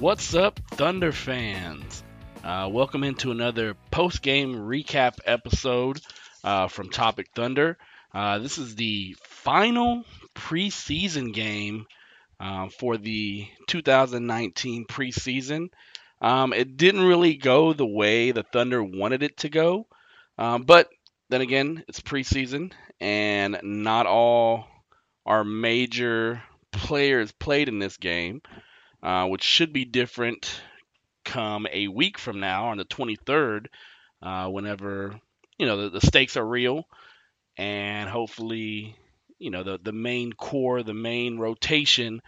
What's up, Thunder fans? Uh, welcome into another post game recap episode uh, from Topic Thunder. Uh, this is the final preseason game uh, for the 2019 preseason. Um, it didn't really go the way the Thunder wanted it to go, um, but then again, it's preseason, and not all our major players played in this game uh, which should be different come a week from now on the 23rd, uh, whenever you know the, the, stakes are real, and hopefully you know the the main core, the main rotation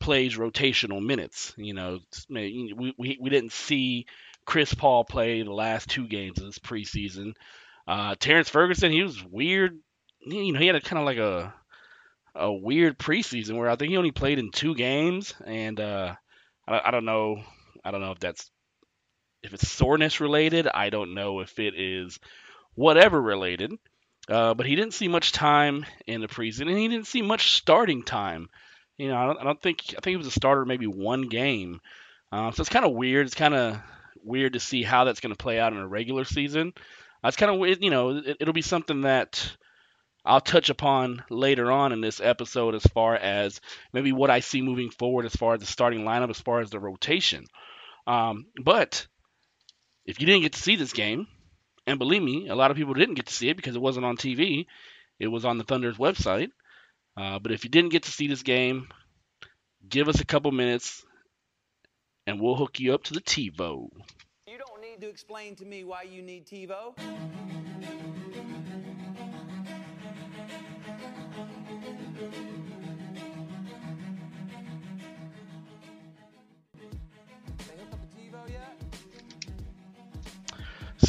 plays rotational minutes. You know, we we, we didn't see Chris Paul play the last two games of this preseason. Uh, Terrence Ferguson, he was weird. You know, he had a kind of like a a weird preseason where I think he only played in two games, and uh, I, I don't know. I don't know if that's if it's soreness related. I don't know if it is whatever related. Uh, but he didn't see much time in the preseason, and he didn't see much starting time. You know, I don't, I don't think I think he was a starter maybe one game. Uh, so it's kind of weird. It's kind of weird to see how that's going to play out in a regular season. It's kind of you know it, it'll be something that I'll touch upon later on in this episode as far as maybe what I see moving forward as far as the starting lineup, as far as the rotation. Um, but if you didn't get to see this game, and believe me, a lot of people didn't get to see it because it wasn't on TV, it was on the Thunder's website. Uh, but if you didn't get to see this game, give us a couple minutes and we'll hook you up to the TiVo. You don't need to explain to me why you need TiVo.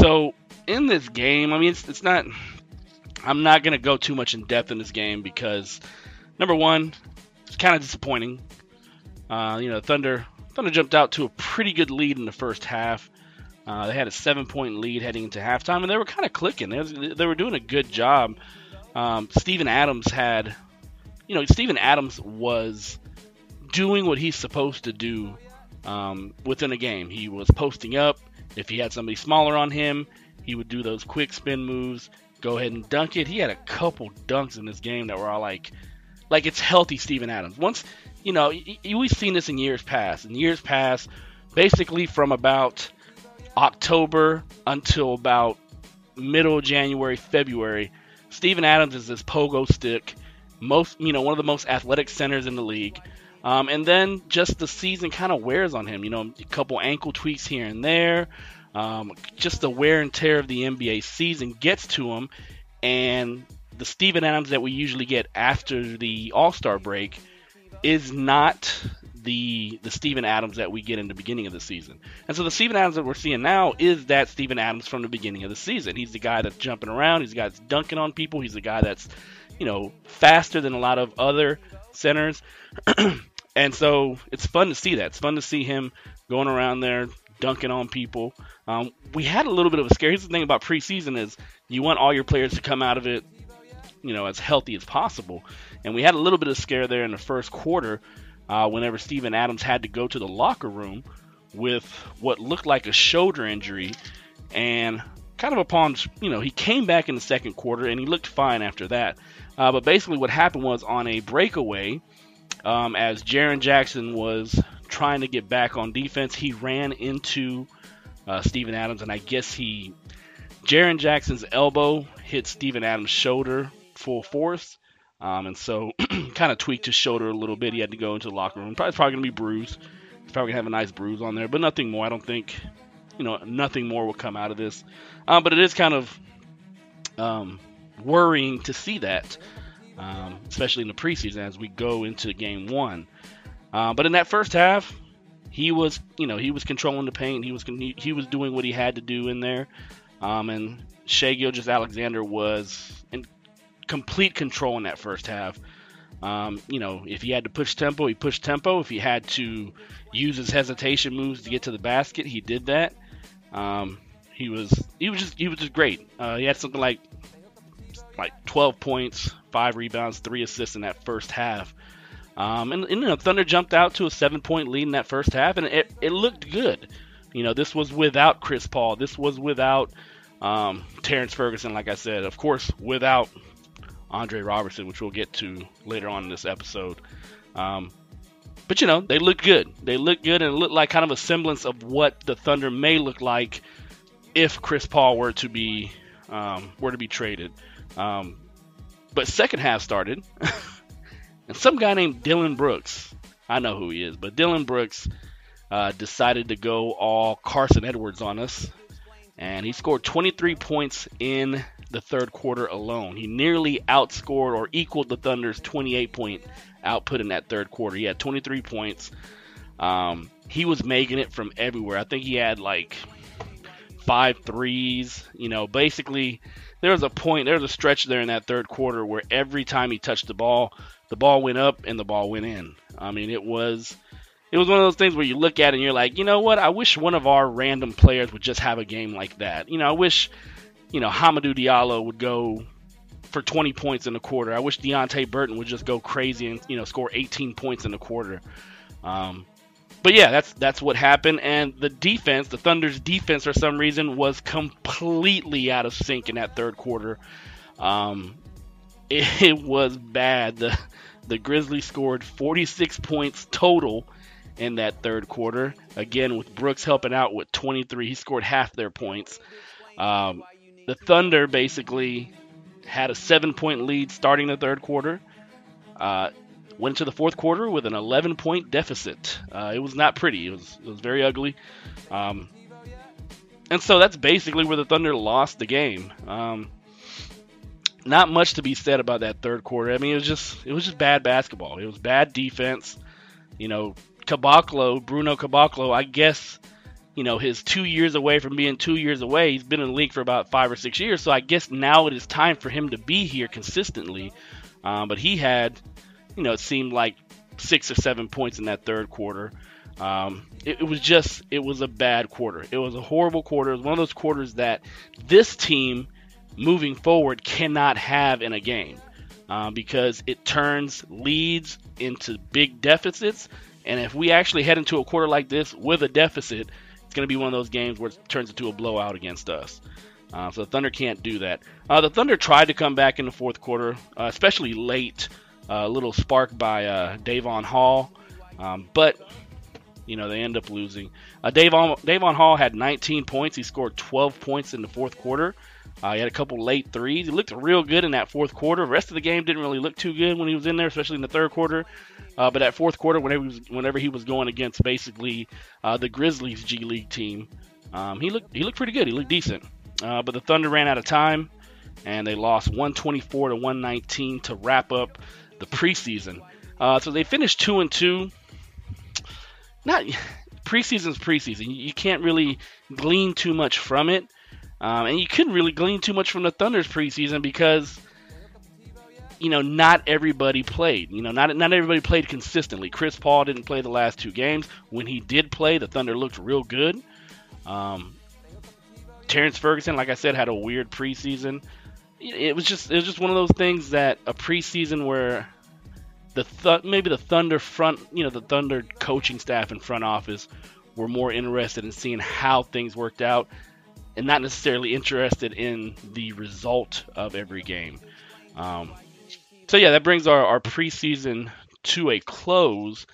So in this game, I mean, it's, it's not. I'm not gonna go too much in depth in this game because number one, it's kind of disappointing. Uh, you know, Thunder Thunder jumped out to a pretty good lead in the first half. Uh, they had a seven-point lead heading into halftime, and they were kind of clicking. They, was, they, were doing a good job. Um, Steven Adams had, you know, Steven Adams was doing what he's supposed to do um, within a game. He was posting up. If he had somebody smaller on him, he would do those quick spin moves, go ahead and dunk it. He had a couple dunks in this game that were all like, like it's healthy Steven Adams. Once, you know, we've seen this in years past. In years past, basically from about October until about middle January, February, Steven Adams is this pogo stick, most, you know, one of the most athletic centers in the league. Um, and then just the season kind of wears on him. You know, a couple ankle tweaks here and there. Um, just the wear and tear of the NBA season gets to him, and the Steven Adams that we usually get after the All Star break is not the the Steven Adams that we get in the beginning of the season. And so the Steven Adams that we're seeing now is that Steven Adams from the beginning of the season. He's the guy that's jumping around. He's the guy that's dunking on people. He's the guy that's you know faster than a lot of other centers. And so it's fun to see that. It's fun to see him going around there dunking on people. Um, we had a little bit of a scare. Here's the thing about preseason is you want all your players to come out of it, you know, as healthy as possible. And we had a little bit of scare there in the first quarter uh, whenever Steven Adams had to go to the locker room with what looked like a shoulder injury. And kind of upon, you know, he came back in the second quarter and he looked fine after that. Uh, but basically what happened was on a breakaway – um, as Jaren Jackson was trying to get back on defense, he ran into uh, Steven Adams, and I guess he Jaren Jackson's elbow hit Steven Adams' shoulder full force. Um, and so kind of tweaked his shoulder a little bit. He had to go into the locker room. Probably, probably going to be bruised. He's probably going to have a nice bruise on there, but nothing more. I don't think, you know, nothing more will come out of this. Um, but it is kind of um, worrying to see that, um, especially in the preseason as we go into game one. Uh, but in that first half, he was, you know, he was controlling the paint. He was he, he was doing what he had to do in there. Um, and Shai Gilgeous-Alexander was in complete control in that first half. Um, you know, if he had to push tempo, he pushed tempo. If he had to use his hesitation moves to get to the basket, he did that. Um, he was he was just he was just great. Uh, he had something like like 12 points, five rebounds, three assists in that first half. Um, and, and, you know, Thunder jumped out to a seven point lead in that first half, and it, it looked good. You know, this was without Chris Paul. This was without um, Terrence Ferguson, like I said. Of course, without Andre Robertson, which we'll get to later on in this episode. Um, but, you know, they looked good. They looked good, and it looked like kind of a semblance of what the Thunder may look like if Chris Paul were to be um, were to be traded. Um, but second half started. And some guy named Dillon Brooks, I know who he is, but Dillon Brooks uh, decided to go all Carson Edwards on us. And he scored 23 points in the third quarter alone. He nearly outscored or equaled the Thunder's 28 point output in that third quarter. He had 23 points. Um, he was making it from everywhere. I think he had like five threes. You know, basically, there was a point, there was a stretch there in that third quarter where every time he touched the ball, the ball went up and the ball went in. I mean, it was it was one of those things where you look at it and you're like, you know what? I wish one of our random players would just have a game like that. You know, I wish, you know, Hamidou Diallo would go for 20 points in the quarter. I wish Deonte Burton would just go crazy and you know score 18 points in the quarter. Um, but yeah, that's that's what happened. And the defense, the Thunder's defense, for some reason, was completely out of sync in that third quarter. Um, it, it was bad. The the Grizzlies scored 46 points total in that third quarter. Again, with Brooks helping out with 23, he scored half their points. Um, the Thunder basically had a seven point lead starting the third quarter. Uh, went into the fourth quarter with an 11 point deficit. Uh, it was not pretty. It was it was very ugly. Um, and so that's basically where the Thunder lost the game. Um, not much to be said about that third quarter. I mean, it was just it was just bad basketball. It was bad defense. You know, Caboclo, Bruno Caboclo, I guess, you know, his two years away from being two years away. He's been in the league for about five or six years, so I guess now it is time for him to be here consistently. Um, but he had, you know, it seemed like six or seven points in that third quarter. Um, it, it, was just, it was a bad quarter. It was a horrible quarter. It was one of those quarters that this team moving forward cannot have in a game uh, because it turns leads into big deficits. And if we actually head into a quarter like this with a deficit, it's going to be one of those games where it turns into a blowout against us. Uh, so the Thunder can't do that. Uh, the Thunder tried to come back in the fourth quarter, uh, especially late. A little spark by uh, Devon Hall, um, but you know they end up losing. Uh, Devon Devon Hall had 19 points. He scored 12 points in the fourth quarter. Uh, he had a couple late threes. He looked real good in that fourth quarter. The rest of the game didn't really look too good when he was in there, especially in the third quarter. Uh, but that fourth quarter, whenever he was, whenever he was going against basically uh, the Grizzlies G League team, um, he looked he looked pretty good. He looked decent. Uh, but the Thunder ran out of time, and they lost 124 to 119 to wrap up the preseason. Uh, so they finished two and two. Not preseason's preseason. You can't really glean too much from it. Um, and you couldn't really glean too much from the Thunder's preseason because, you know, not everybody played. You know, not not everybody played consistently. Chris Paul didn't play the last two games. When he did play, the Thunder looked real good. Um, Terrence Ferguson, like I said, had a weird preseason. It was just it was just one of those things that a preseason where the th- maybe the Thunder front, you know, the Thunder coaching staff and front office were more interested in seeing how things worked out and not necessarily interested in the result of every game. Um, so yeah, that brings our, our preseason to a close.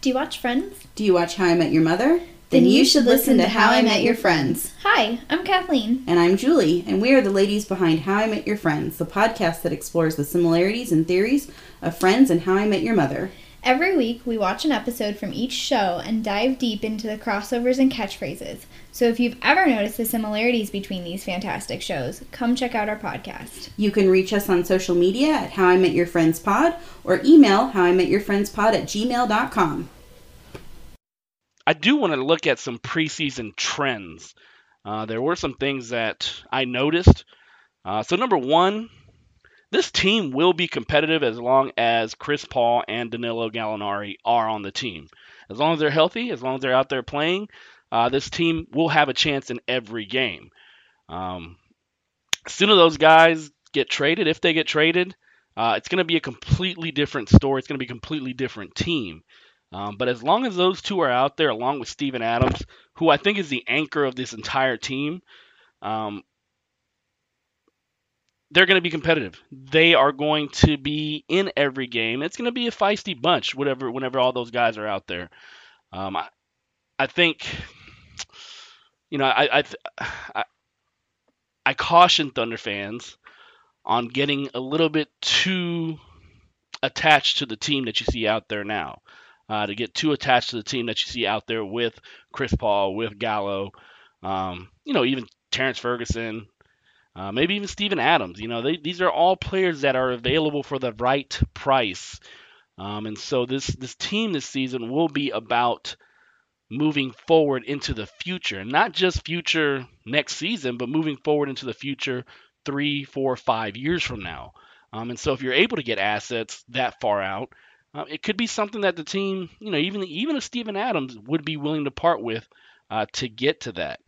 Do you watch Friends? Do you watch How I Met Your Mother? Then you should listen to How I Met Your Friends. Hi, I'm Kathleen. And I'm Julie, and we are the ladies behind How I Met Your Friends, the podcast that explores the similarities and theories of Friends and How I Met Your Mother. Every week, we watch an episode from each show and dive deep into the crossovers and catchphrases. So if you've ever noticed the similarities between these fantastic shows, come check out our podcast. You can reach us on social media at How I Met Your Friends Pod or email How I Met Your Friends Pod at gmail.com. I do want to look at some preseason trends. Uh, there were some things that I noticed. Uh, so, number one, this team will be competitive as long as Chris Paul and Danilo Gallinari are on the team. As long as they're healthy, as long as they're out there playing, uh, this team will have a chance in every game. Um, as soon as those guys get traded, if they get traded, uh, it's going to be a completely different story. It's going to be a completely different team. Um, but as long as those two are out there, along with Steven Adams, who I think is the anchor of this entire team, um, they're going to be competitive. They are going to be in every game. It's going to be a feisty bunch, whatever, whenever all those guys are out there. Um, I, I think, you know, I, I, I, I caution Thunder fans on getting a little bit too attached to the team that you see out there now. Uh, to get too attached to the team that you see out there with Chris Paul, with Gallo, um, you know, even Terrence Ferguson, uh, maybe even Steven Adams. You know, they, these are all players that are available for the right price. Um, and so this this team this season will be about moving forward into the future, not just future next season, but moving forward into the future three, four, five years from now. Um, and so if you're able to get assets that far out, uh, it could be something that the team, you know, even even a Steven Adams would be willing to part with uh, to get to that.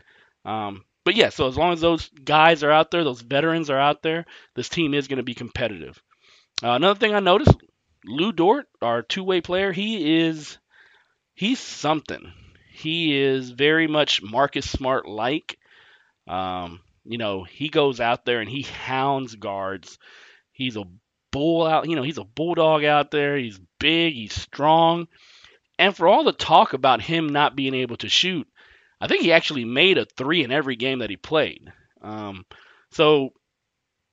Um, but yeah, so as long as those guys are out there, those veterans are out there, this team is going to be competitive. Uh, another thing I noticed, Lu Dort, our two-way player, he is he's something. He is very much Marcus Smart like. Um, you know, he goes out there and he hounds guards. He's a bull out, you know, he's a bulldog out there. He's big, he's strong. And for all the talk about him not being able to shoot, I think he actually made a three in every game that he played. Um, so,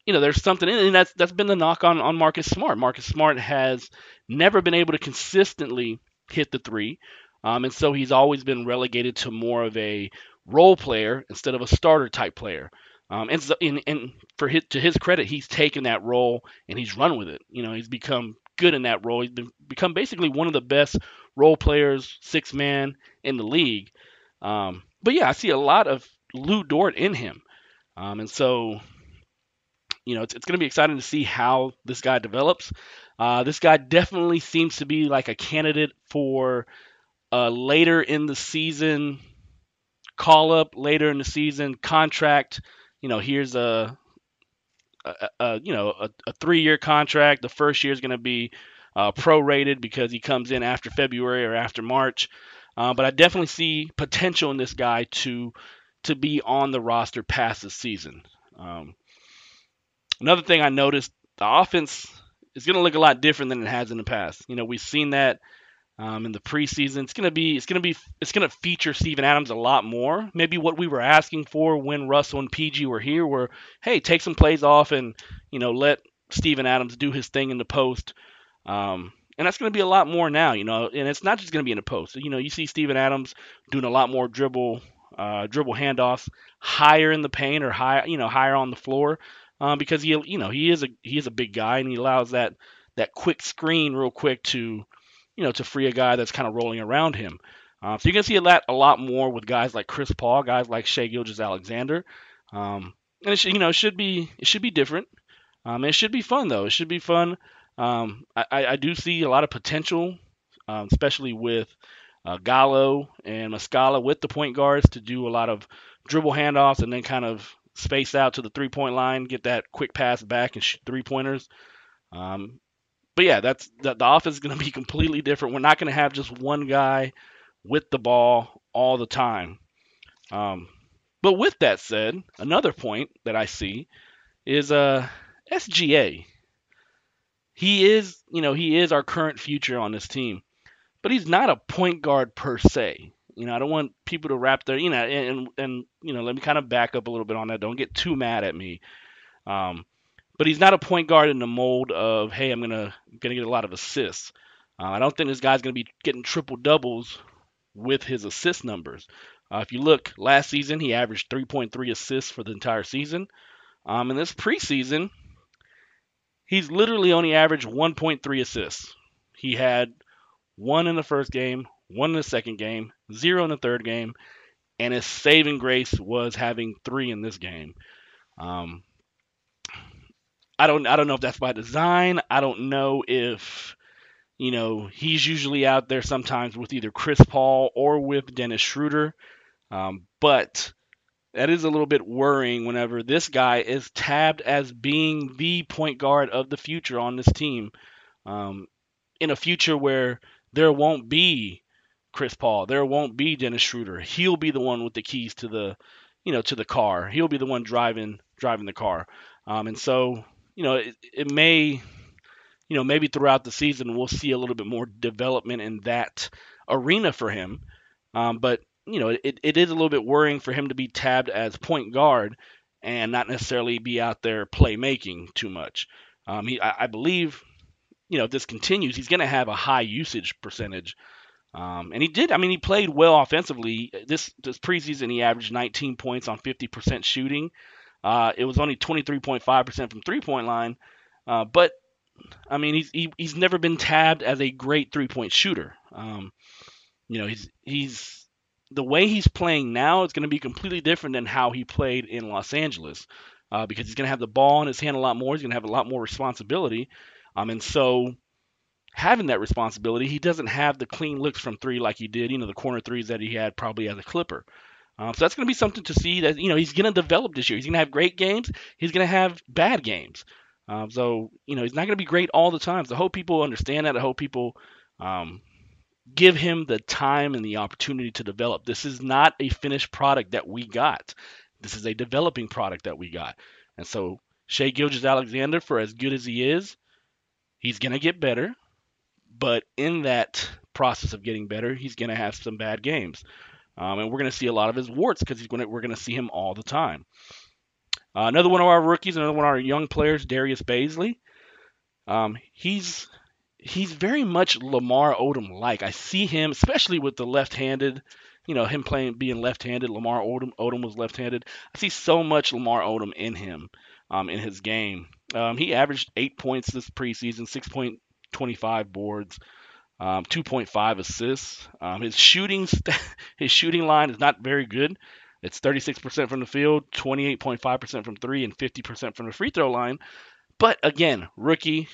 you know, there's something in it, and that's that's been the knock on on Marcus Smart. Marcus Smart has never been able to consistently hit the three, um, and so he's always been relegated to more of a role player instead of a starter type player. Um, and, so, and, and for his, to his credit, he's taken that role and he's run with it. You know, he's become good in that role. He's been become basically one of the best role players, six man in the league. Um, but yeah, I see a lot of Lu Dort in him, um, and so you know it's, it's going to be exciting to see how this guy develops. Uh, this guy definitely seems to be like a candidate for uh, later in the season call up, later in the season contract. You know, here's a, a, a you know a, a three year contract. The first year is going to be uh, prorated because he comes in after February or after March. Uh, but I definitely see potential in this guy to to be on the roster past the season. Um, another thing I noticed, the offense is going to look a lot different than it has in the past. You know, we've seen that um, in the preseason. It's to be it's to be it's to feature Steven Adams a lot more. Maybe what we were asking for when Russell and PG were here were, hey, take some plays off and you know let Steven Adams do his thing in the post. Um, and that's going to be a lot more now, you know. And it's not just going to be in the post. You know, you see Steven Adams doing a lot more dribble, uh, dribble handoffs higher in the paint or high, you know, higher on the floor, um, because he, you know, he is a he is a big guy and he allows that that quick screen real quick to, you know, to free a guy that's kind of rolling around him. Uh, so you can see a lot a lot more with guys like Chris Paul, guys like Shai Gilgeous-Alexander, um, and it should, you know, it should be it should be different. Um, it should be fun though. It should be fun um, I, I, do see a lot of potential, um, especially with uh, Gallo and Muscala with the point guards to do a lot of dribble handoffs and then kind of space out to the three point line, get that quick pass back and shoot three pointers. Um, but yeah, that's the, the offense is going to be completely different. We're not going to have just one guy with the ball all the time. Um, but with that said, another point that I see is uh, SGA he is, you know, he is our current future on this team. But he's not a point guard per se. You know, I don't want people to wrap their, you know, and and you know, let me kind of back up a little bit on that. Don't get too mad at me. Um, but he's not a point guard in the mold of, hey, I'm gonna gonna get a lot of assists. Uh, I don't think this guy's gonna be getting triple doubles with his assist numbers. Uh, if you look last season, he averaged 3.3 assists for the entire season. Um, in this preseason, he's literally only averaged 1.3 assists. He had one in the first game, one in the second game, zero in the third game, and his saving grace was having three in this game. Um, I don't I don't know if that's by design. I don't know if you know he's usually out there sometimes with either Chris Paul or with Dennis Schroeder, um, but that is a little bit worrying whenever this guy is tabbed as being the point guard of the future on this team. Um, in a future where there won't be Chris Paul, there won't be Dennis Schroeder. He'll be the one with the keys to the, you know, to the car. He'll be the one driving driving the car. Um, and so, you know, it, it may, you know, maybe throughout the season we'll see a little bit more development in that arena for him. Um, but you know, it, it is a little bit worrying for him to be tabbed as point guard and not necessarily be out there playmaking too much. Um, he, I, I believe, you know, if this continues, he's going to have a high usage percentage. Um, and he did. I mean, he played well offensively. This this preseason, he averaged 19 points on 50% shooting. Uh, it was only 23.5% from three point line. Uh, but I mean, he's he, he's never been tabbed as a great three point shooter. Um, you know, he's he's the way he's playing now is going to be completely different than how he played in Los Angeles uh, because he's going to have the ball in his hand a lot more. He's going to have a lot more responsibility. Um, and so, having that responsibility, he doesn't have the clean looks from three like he did, you know, the corner threes that he had probably as a Clipper. Um, so that's going to be something to see that, you know, he's going to develop this year. He's going to have great games. He's going to have bad games. Um, so, you know, he's not going to be great all the time. So I hope people understand that. I hope people um, give him the time and the opportunity to develop. This is not a finished product that we got. This is a developing product that we got. And so Shai Gilgeous-Alexander, for as good as he is, he's going to get better. But in that process of getting better, he's going to have some bad games. Um, and we're going to see a lot of his warts because he's going we're going to see him all the time. Uh, another one of our rookies, another one of our young players, Darius Bazley. Um, he's he's very much Lamar Odom like. I see him, especially with the left-handed, you know, him playing being left-handed. Lamar Odom, Odom was left-handed. I see so much Lamar Odom in him, um, in his game. Um, he averaged eight points this preseason, 6.25 boards, um, 2.5 assists. Um, his shooting, his shooting line is not very good. It's 36% from the field, 28.5% from three, and 50% from the free throw line. But again, rookie,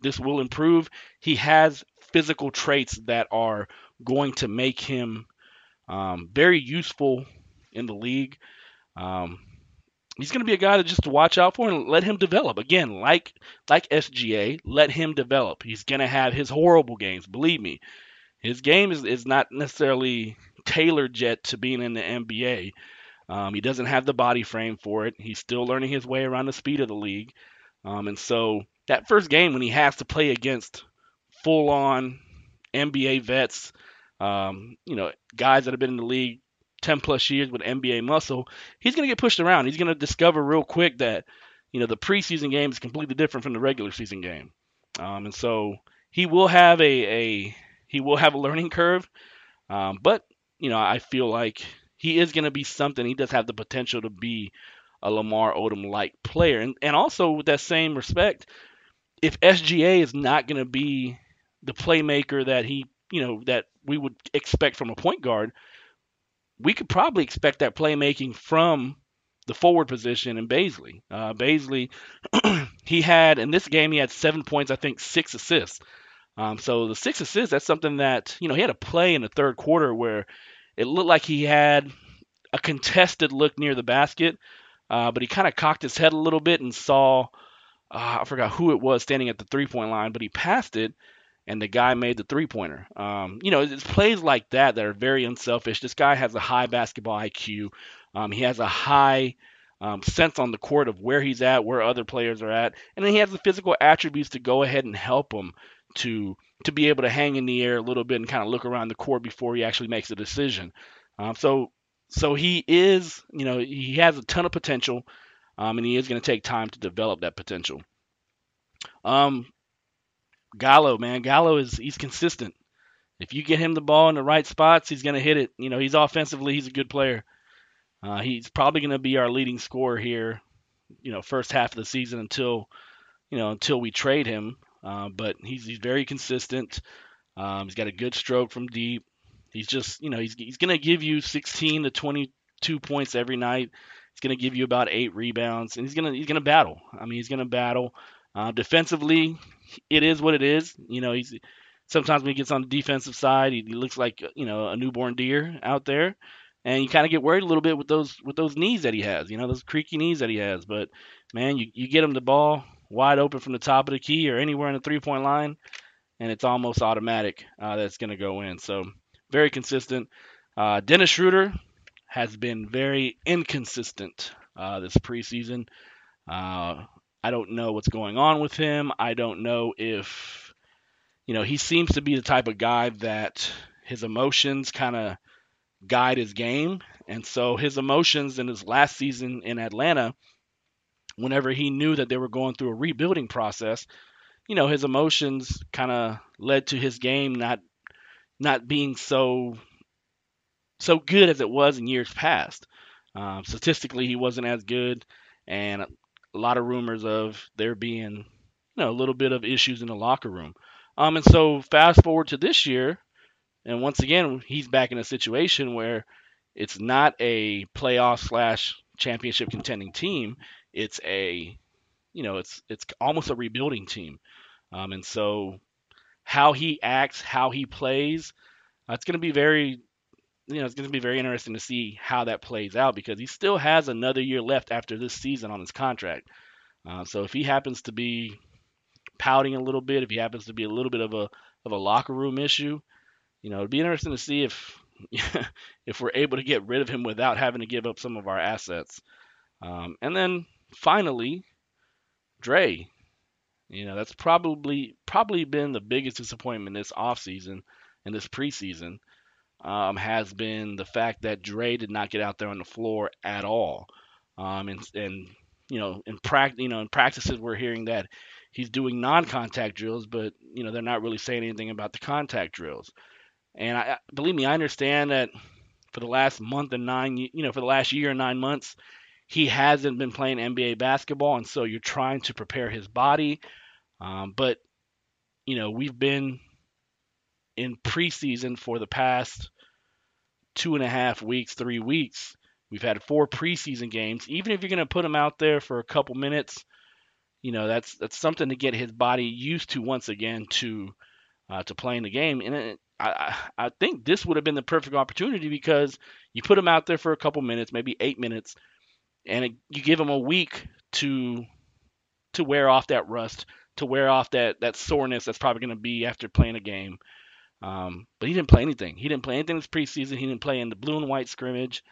this will improve. He has physical traits that are going to make him um, very useful in the league. Um, he's going to be a guy to just watch out for and let him develop. Again, like like SGA, let him develop. He's going to have his horrible games. Believe me, his game is, is not necessarily tailored yet to being in the NBA. Um, he doesn't have the body frame for it. He's still learning his way around the speed of the league. Um, and so that first game when he has to play against full on NBA vets, um, you know, guys that have been in the league 10 plus years with NBA muscle, he's going to get pushed around. He's going to discover real quick that, you know, the preseason game is completely different from the regular season game. Um, and so he will have a, a he will have a learning curve. Um, but, you know, I feel like he is going to be something. He does have the potential to be a Lamar Odom like player. And, and also, with that same respect, if SGA is not going to be the playmaker that he, you know, that we would expect from a point guard, we could probably expect that playmaking from the forward position in Bazley. Uh, Bazley, he had in this game he had seven points, I think six assists. Um, so the six assists, that's something that you know he had a play in the third quarter where it looked like he had a contested look near the basket, uh, but he kind of cocked his head a little bit and saw uh, I forgot who it was standing at the three point line, but he passed it and the guy made the three pointer. Um, you know, it's plays like that that are very unselfish. This guy has a high basketball IQ. Um, he has a high um, sense on the court of where he's at, where other players are at, and then he has the physical attributes to go ahead and help him to to be able to hang in the air a little bit and kind of look around the court before he actually makes a decision. Um, so so he is, you know, he has a ton of potential, um, and he is going to take time to develop that potential. Um, Gallo, man, Gallo is he's consistent. If you get him the ball in the right spots, he's going to hit it. You know, he's offensively, he's a good player. Uh, he's probably going to be our leading scorer here, you know, first half of the season until, you know, until we trade him. Uh, but he's he's very consistent. Um, he's got a good stroke from deep. He's just, you know, he's he's going to give you 16 to 22 points every night. He's going to give you about eight rebounds, and he's going to he's going to battle. I mean, he's going to battle. Uh, defensively, it is what it is. You know, he's sometimes when he gets on the defensive side, he, he looks like you know a newborn deer out there, and you kind of get worried a little bit with those with those knees that he has. You know, those creaky knees that he has. But man, you you get him the ball wide open from the top of the key or anywhere in the three point line, and it's almost automatic uh, that's going to go in. So very consistent. Uh, Dennis Schroeder has been very inconsistent uh, this preseason. Uh, I don't know what's going on with him. I don't know if, you know, he seems to be the type of guy that his emotions kind of guide his game. And so his emotions in his last season in Atlanta, whenever he knew that they were going through a rebuilding process, you know, his emotions kind of led to his game not not being so so good as it was in years past. Um, statistically, he wasn't as good, and a lot of rumors of there being, you know, a little bit of issues in the locker room. Um, and so fast forward to this year, and once again, he's back in a situation where it's not a playoff slash championship contending team. It's a, you know, it's it's almost a rebuilding team. Um, and so how he acts, how he plays, it's going to be very, you know, it's going to be very interesting to see how that plays out because he still has another year left after this season on his contract. Uh, so if he happens to be pouting a little bit, if he happens to be a little bit of a of a locker room issue, you know, it'd be interesting to see if if we're able to get rid of him without having to give up some of our assets. Um, and then finally, Dre. You know, that's probably probably been the biggest disappointment this offseason and this preseason um, has been the fact that Dre did not get out there on the floor at all. Um, and, and you know, in practice, you know, in practices, we're hearing that he's doing non-contact drills, but you know, they're not really saying anything about the contact drills. And I believe me, I understand that for the last month and nine, you know, for the last year and nine months, he hasn't been playing NBA basketball, and so you're trying to prepare his body. Um, but you know, we've been in preseason for the past two and a half weeks, three weeks. We've had four preseason games. Even if you're going to put him out there for a couple minutes, you know that's that's something to get his body used to once again to uh, to playing the game. And it, I I think this would have been the perfect opportunity because you put him out there for a couple minutes, maybe eight minutes, and it, you give him a week to to wear off that rust, to wear off that that soreness that's probably going to be after playing a game. Um, but he didn't play anything. He didn't play anything this preseason. He didn't play in the blue and white scrimmage.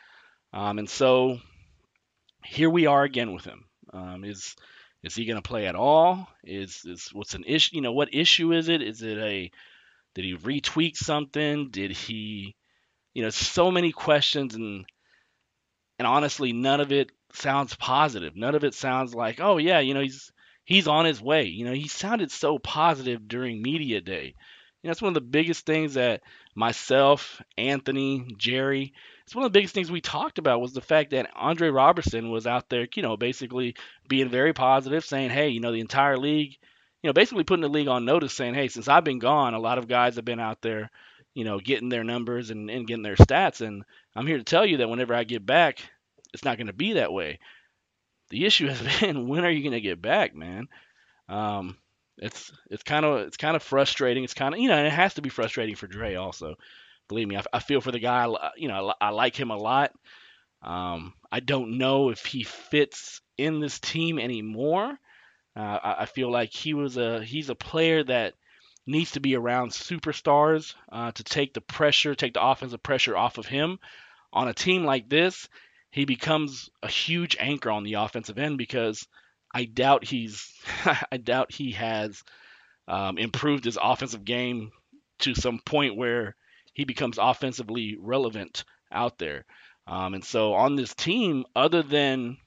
Um, and so here we are again with him. Um, is is he going to play at all? Is is what's an issue? You know, what issue is it? Is it a did he retweak something? Did he, you know, so many questions and and honestly, none of it sounds positive. None of it sounds like, oh yeah, you know, he's he's on his way. You know, he sounded so positive during media day. You know, that's one of the biggest things that myself, Anthony, Jerry, it's one of the biggest things we talked about was the fact that Andre Robertson was out there, you know, basically being very positive, saying, hey, you know, the entire league, you know, basically putting the league on notice, saying, hey, since I've been gone, a lot of guys have been out there, you know, getting their numbers and, and getting their stats. And I'm here to tell you that whenever I get back, it's not going to be that way. The issue has been, when are you going to get back, man? Um, it's it's kind of it's kind of frustrating. It's kind of you know, and it has to be frustrating for Dre also. Believe me, I, I feel for the guy. You know, I, I like him a lot. Um, I don't know if he fits in this team anymore. Uh, I, I, feel like he was a he's a player that needs to be around superstars uh, to take the pressure, take the offensive pressure off of him. On a team like this, he becomes a huge anchor on the offensive end because I doubt he's I doubt he has um, improved his offensive game to some point where he becomes offensively relevant out there. Um, and so on this team, other than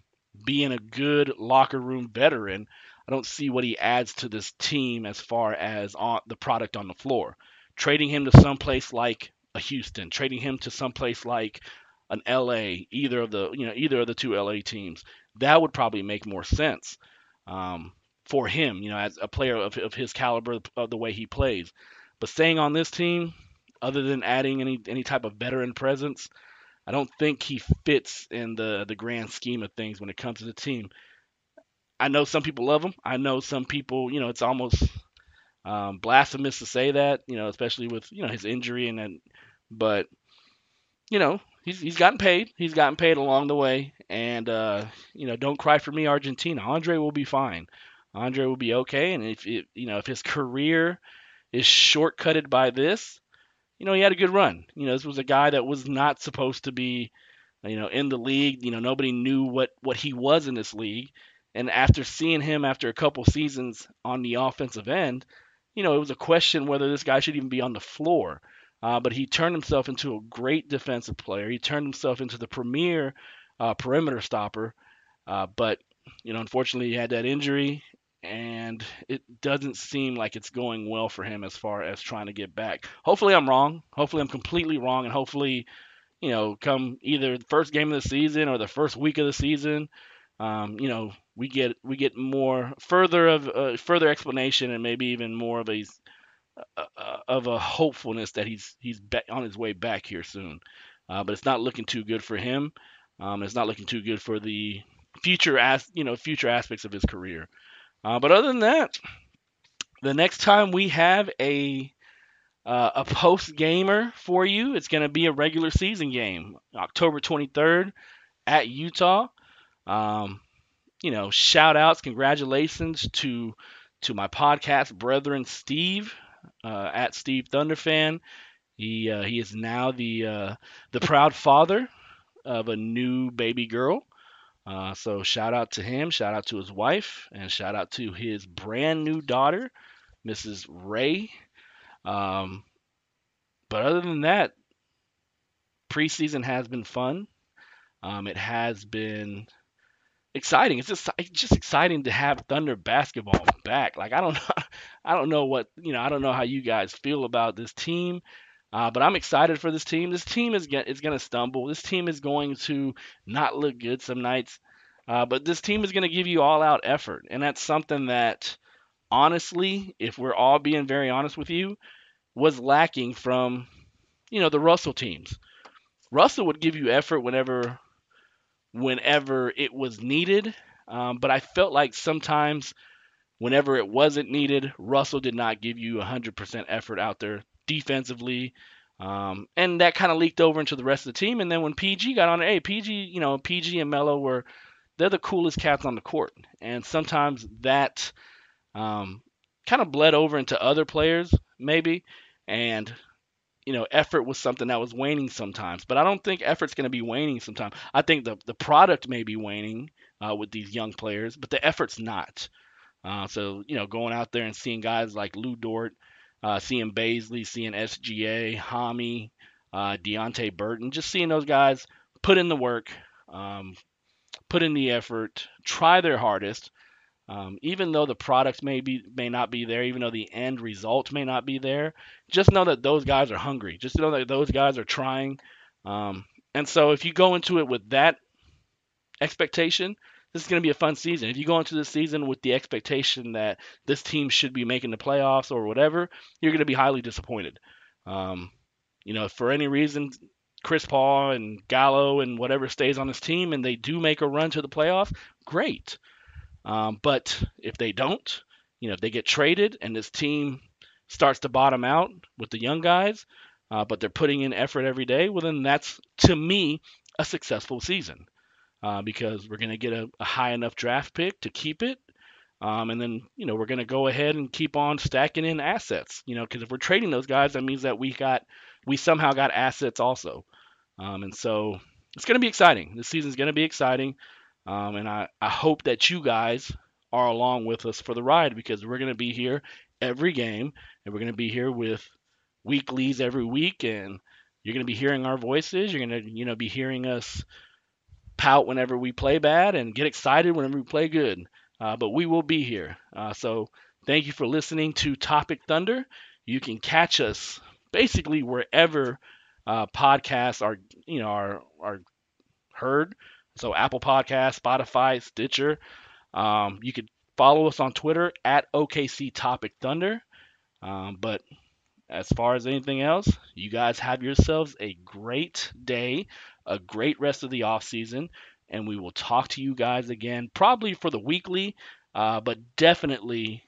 being a good locker room veteran, I don't see what he adds to this team as far as on the product on the floor. Trading him to someplace like a Houston, trading him to someplace like an LA, either of the you know either of the two LA teams, that would probably make more sense um, for him. You know, as a player of, of his caliber, of the way he plays. But staying on this team, other than adding any any type of veteran presence, I don't think he fits in the the grand scheme of things when it comes to the team. I know some people love him. I know some people, you know, it's almost um, blasphemous to say that, you know, especially with you know his injury and then, but you know he's he's gotten paid. He's gotten paid along the way, and uh, you know, don't cry for me, Argentina. Andre will be fine. Andre will be okay, and if it, you know if his career is shortcutted by this, you know, he had a good run. You know, this was a guy that was not supposed to be, you know, in the league. You know, nobody knew what what he was in this league. And after seeing him after a couple seasons on the offensive end, you know, it was a question whether this guy should even be on the floor. Uh, but he turned himself into a great defensive player. He turned himself into the premier uh, perimeter stopper. Uh, but you know, unfortunately, he had that injury, and it doesn't seem like it's going well for him as far as trying to get back. Hopefully, I'm wrong. Hopefully, I'm completely wrong, and hopefully, you know, come either the first game of the season or the first week of the season, um, you know, we get we get more further of uh, further explanation and maybe even more of a uh, uh of a hopefulness that he's he's on his way back here soon. Uh, but it's not looking too good for him. Um, it's not looking too good for the future as you know future aspects of his career. Uh, but other than that, the next time we have a uh, a post gamer for you, it's going to be a regular season game, October 23rd at Utah. Um, you know, shout outs, congratulations to to my podcast brethren, Steve uh, at Steve Thunderfan. He uh, he is now the uh, the proud father of a new baby girl. Uh, so shout out to him, shout out to his wife, and shout out to his brand new daughter, Mrs. Ray. Um, but other than that, preseason has been fun. Um, it has been exciting. It's just it's just exciting to have Thunder basketball back. Like I don't know, I don't know what you know. I don't know how you guys feel about this team. Uh, but I'm excited for this team. This team is get, is going to stumble. This team is going to not look good some nights. Uh, but this team is going to give you all out effort. And that's something that, honestly, if we're all being very honest with you, was lacking from, you know, the Russell teams. Russell would give you effort whenever, whenever it was needed. Um, but I felt like sometimes, whenever it wasn't needed, Russell did not give you 100% effort out there defensively. Um, and that kind of leaked over into the rest of the team. And then when PG got on, hey, PG, you know, PG and Melo were they're the coolest cats on the court, and sometimes that um, kind of bled over into other players, maybe, and you know, effort was something that was waning sometimes. But I don't think effort's going to be waning sometimes. I think the the product may be waning uh, with these young players, but the effort's not. Uh, so you know, going out there and seeing guys like Lu Dort uh, seeing Bazley, seeing SGA, Hami, uh, Deonte Burton, just seeing those guys put in the work, um, put in the effort, try their hardest. Um, even though the product may be may not be there, even though the end result may not be there, just know that those guys are hungry. Just know that those guys are trying. Um, and so if you go into it with that expectation, this is going to be a fun season. If you go into the season with the expectation that this team should be making the playoffs or whatever, you're going to be highly disappointed. Um, you know, for any reason, Chris Paul and Gallo and whatever stays on this team and they do make a run to the playoffs, great. Um, but if they don't, you know, if they get traded and this team starts to bottom out with the young guys, uh, but they're putting in effort every day, well, then that's to me a successful season uh, because we're going to get a, a, high enough draft pick to keep it. Um, and then, you know, we're going to go ahead and keep on stacking in assets, you know, because if we're trading those guys, that means that we got, we somehow got assets also. Um, and so it's going to be exciting. This season's going to be exciting. Um, and I, I hope that you guys are along with us for the ride because we're going to be here every game and we're going to be here with weeklies every week and you're going to be hearing our voices. You're going to, you know, be hearing us pout whenever we play bad and get excited whenever we play good. Uh, but we will be here. Uh, so thank you for listening to Topic Thunder. You can catch us basically wherever uh, podcasts are, you know, are are heard. So Apple Podcast, Spotify, Stitcher. Um, you could follow us on Twitter at OKC Topic Thunder. Um, but as far as anything else, you guys have yourselves a great day, a great rest of the off season, and we will talk to you guys again probably for the weekly, uh, but definitely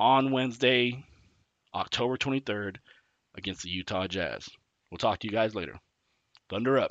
on Wednesday, October 23rd, against the Utah Jazz. We'll talk to you guys later. Thunder up.